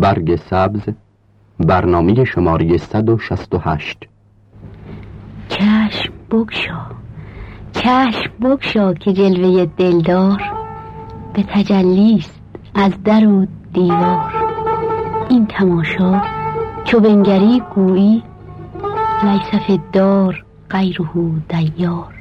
برگ سبز برنامه شماره 168 چشم بگشا چشم بگشا که جلوه دلدار. به تجلیست از در و دیوار. این تماشا چو بنگری گویی لیسف دار غیره دیار.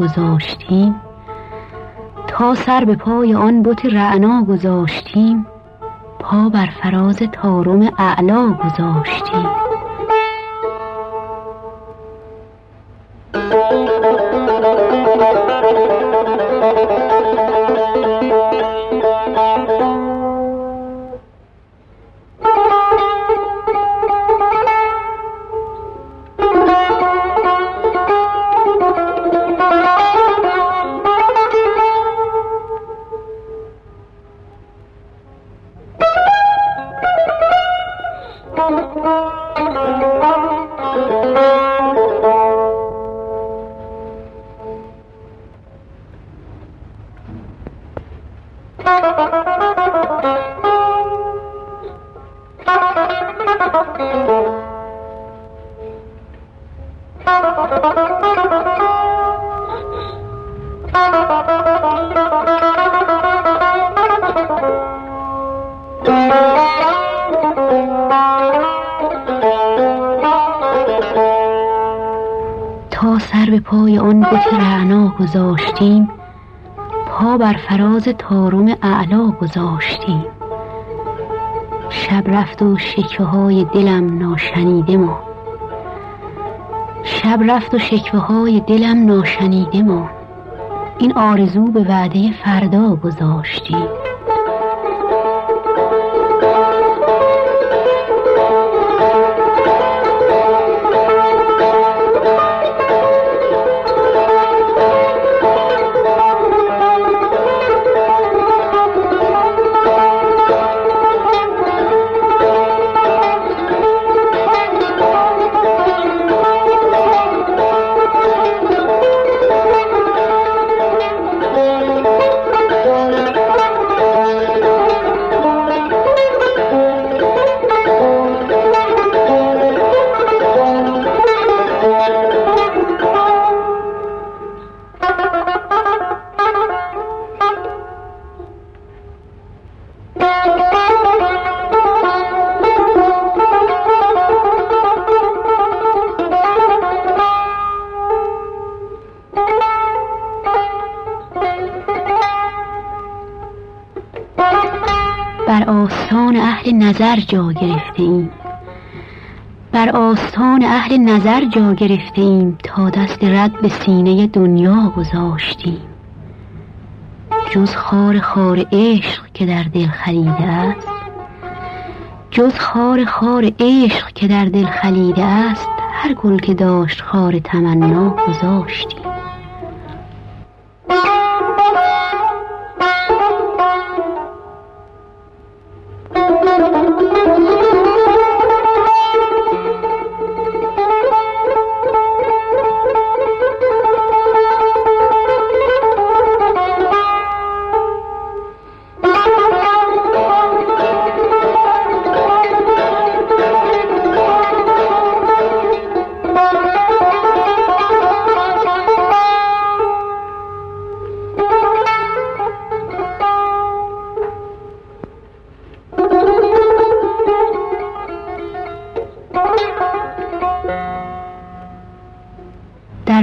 گذاشتیم تا سر به پای آن بت رعنا گذاشتیم پا بر فراز تارم اعلا گذاشتیم. تا سر به پای آن بت رعنا گذاشتیم پا بر فراز تارم اعلا گذاشتیم. شب رفت و شکوه های دلم ناشنیده ما. شب رفت و شکوه های دلم ناشنیده ما. این آرزو به وعده فردا گذاشتیم. نظر جا گرفته ایم. بر آستان اهل نظر جا گرفته ایم تا دست رد به سینه دنیا گذاشتیم. جز خار خار عشق که در دل خلیده است جز خار خار عشق که در دل خلیده است هر گل که داشت خار تمنا گذاشتیم.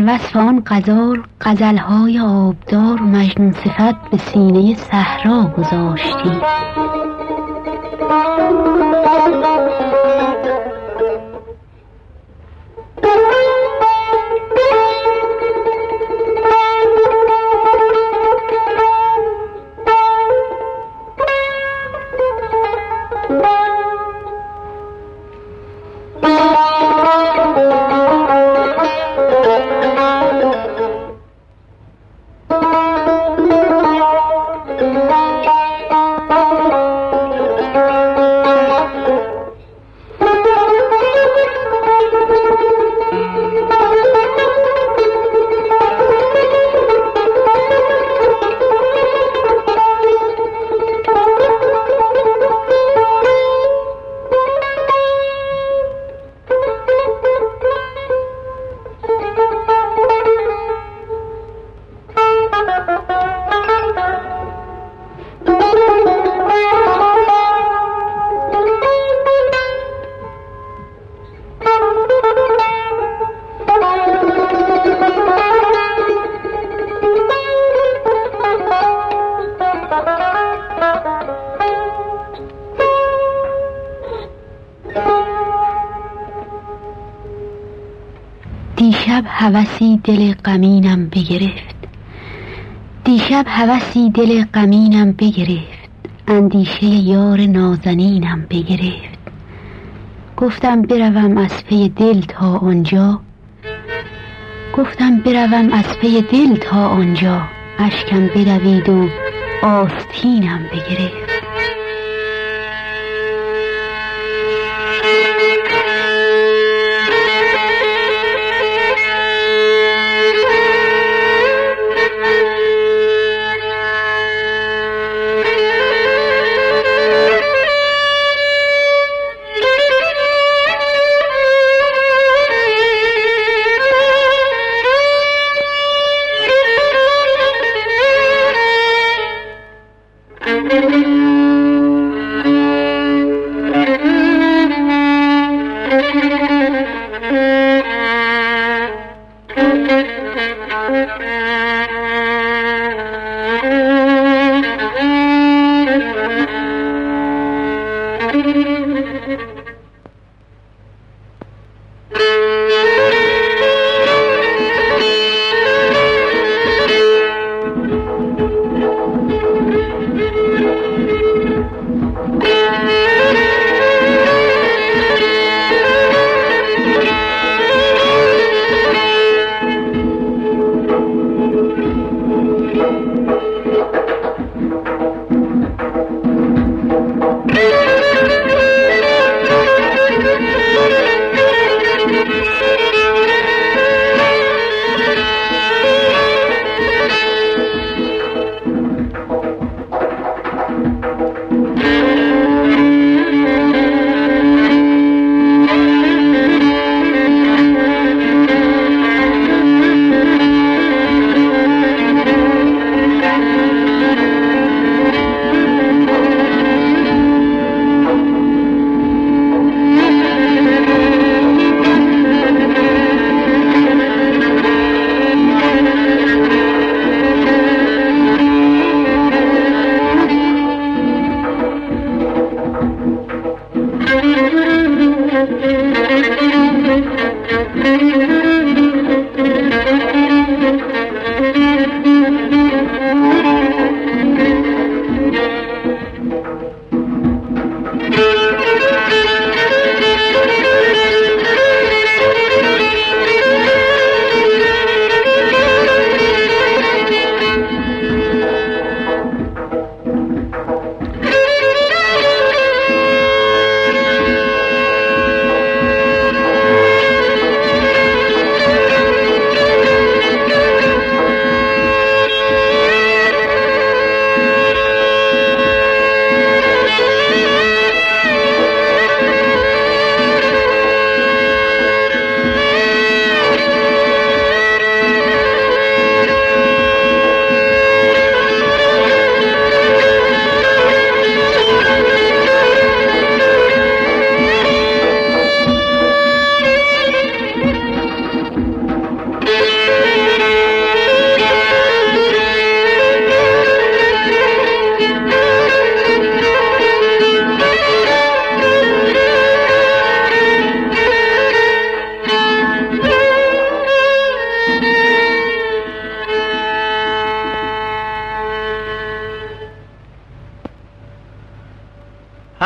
وصف آن غزال غزلهای آبدار مجنون صفت به سینه صحرا گذاشتی. هوسی دل غمینم بگرفت. دیشب هوسی دل غمینم بگرفت. اندیشه یار نازنینم بگرفت. گفتم بروم از پی دل تا آنجا. گفتم بروم از پی دل تا آنجا. اشکم بدوید و آستینم بگرفت.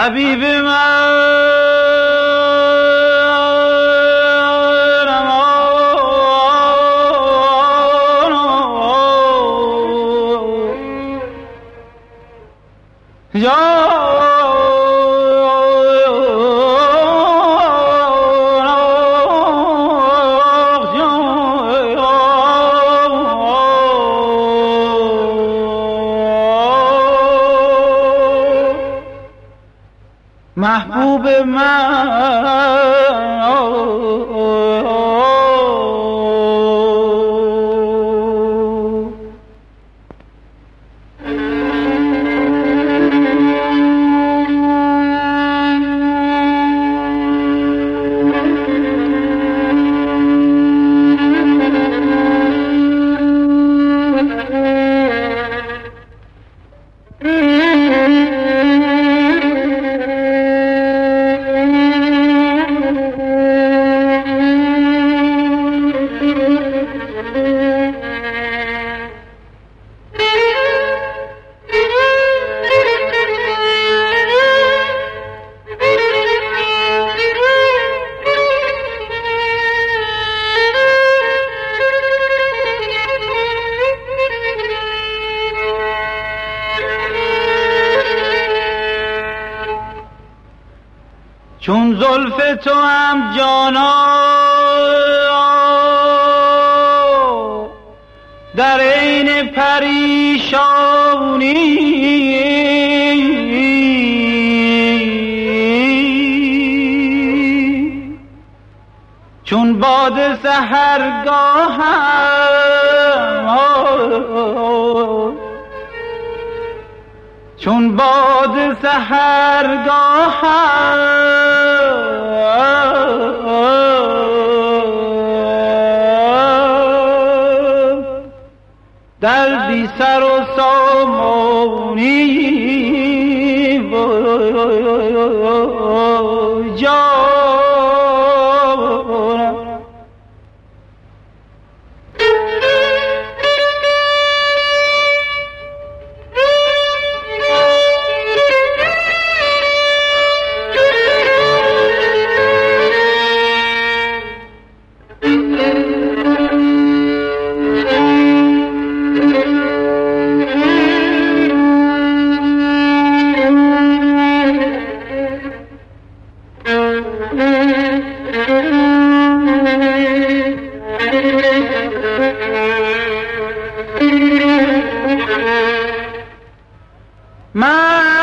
حبیب محبوب من. زلف تو هم جانا. در عین پریشانی. چون باد سهرگاه چون باد سهرگاه در بی سر و سامانی من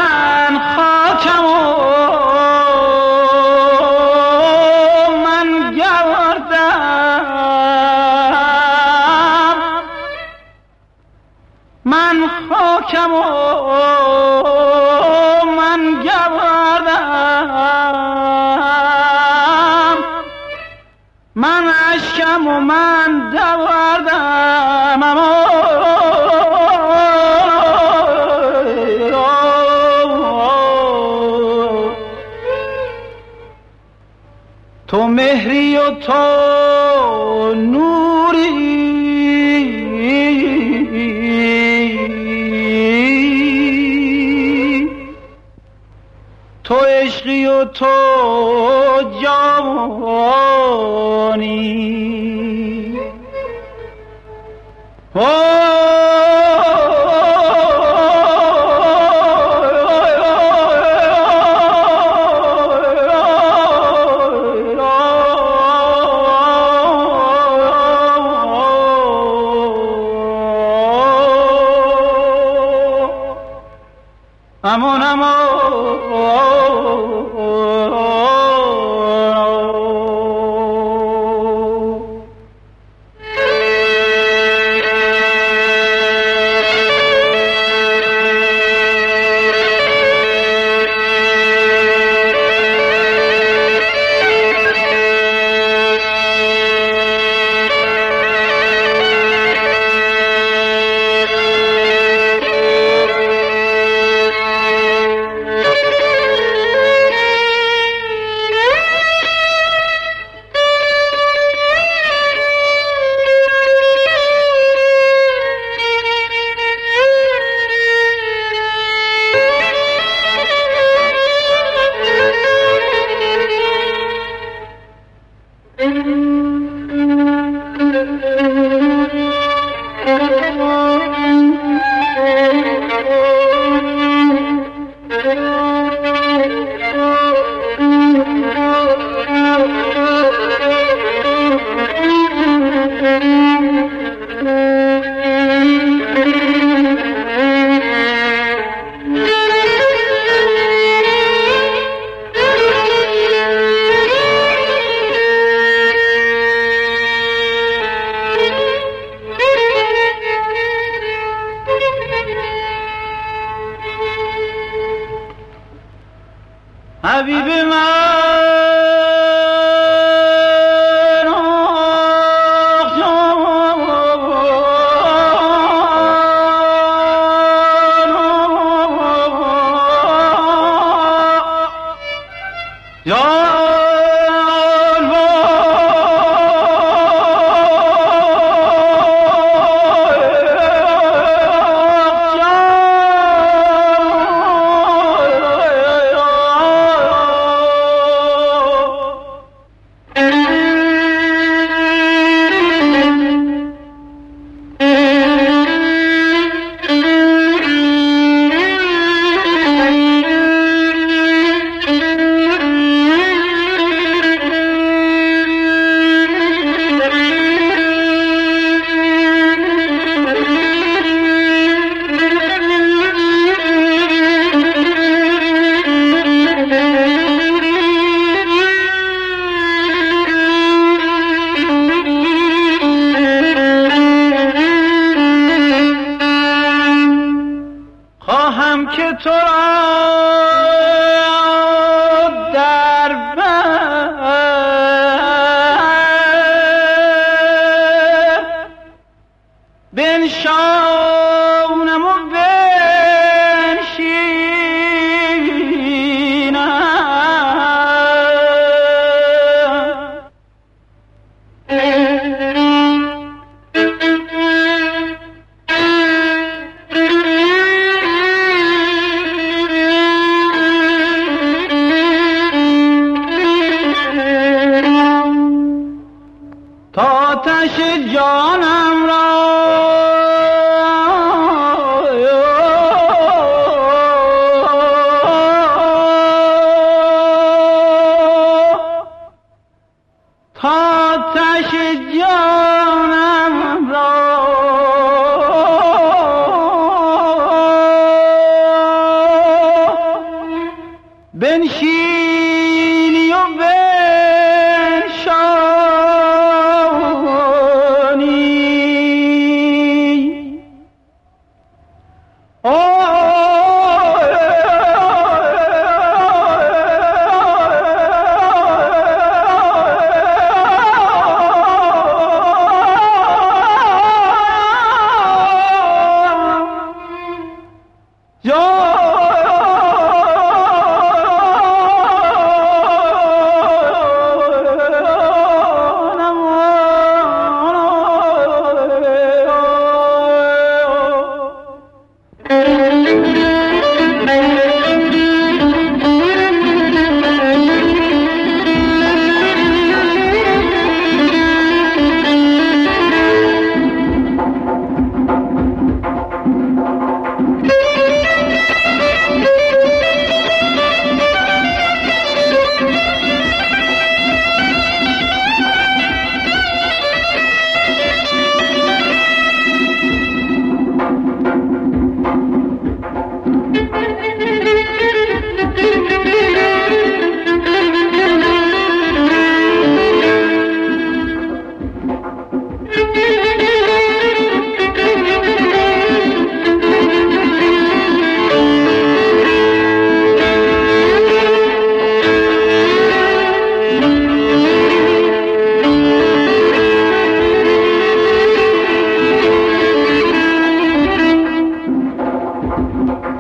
machine in your bed. Música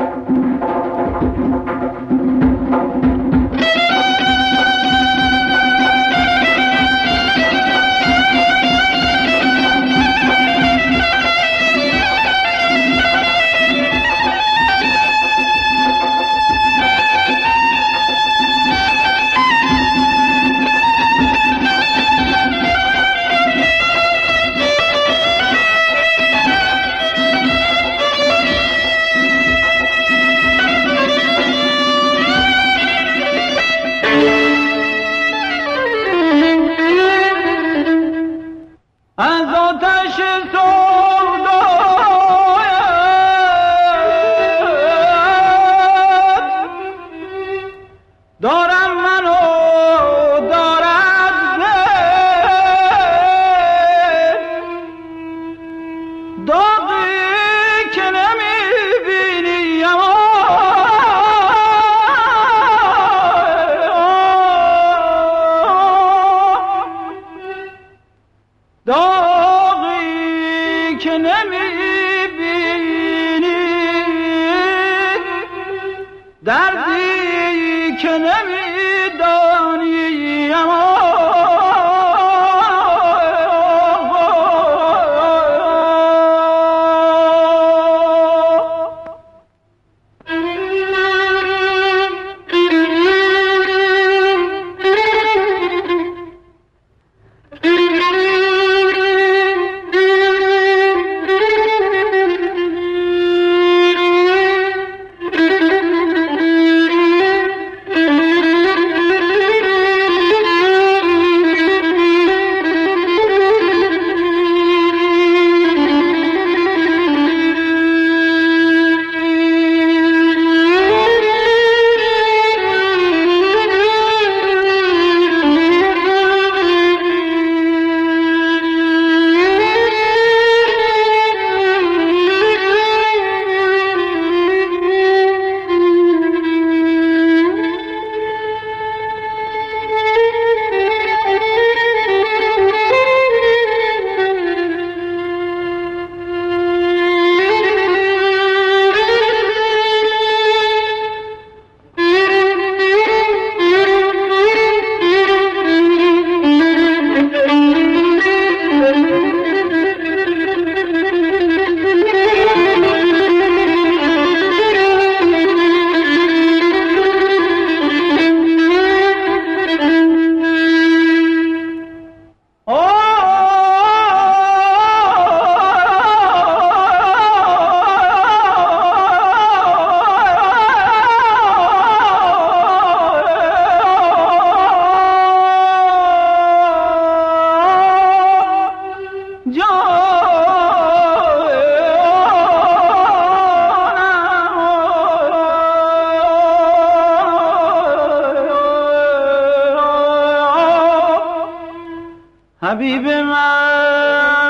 حبیب من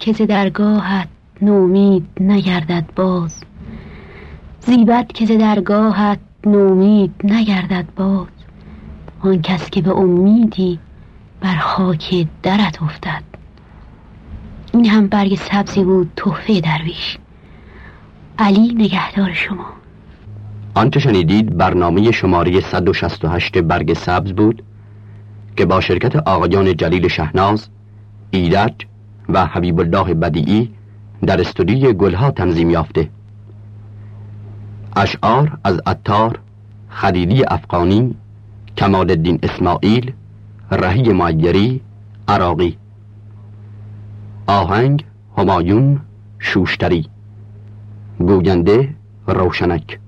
که ز درگاهت نومید نگردد باز. زیبد که ز درگاهت نومید نگردد باز. آن کس که به امیدی بر خاک درت افتد. این هم برگ سبزی بود تحفه درویش. علی نگهدار شما. آنچه شنیدید برنامه شماره 168 برگ سبز بود که با شرکت آقایان جلیل شهناز، ایرج و حبیب الله بدیعی در استودیوی گلها تنظیم یافته. اشعار از عطار خلیلی افغانی کمال الدین اسماعیل رهی معیری عراقی. آهنگ همایون شوشتری. گوینده روشنک.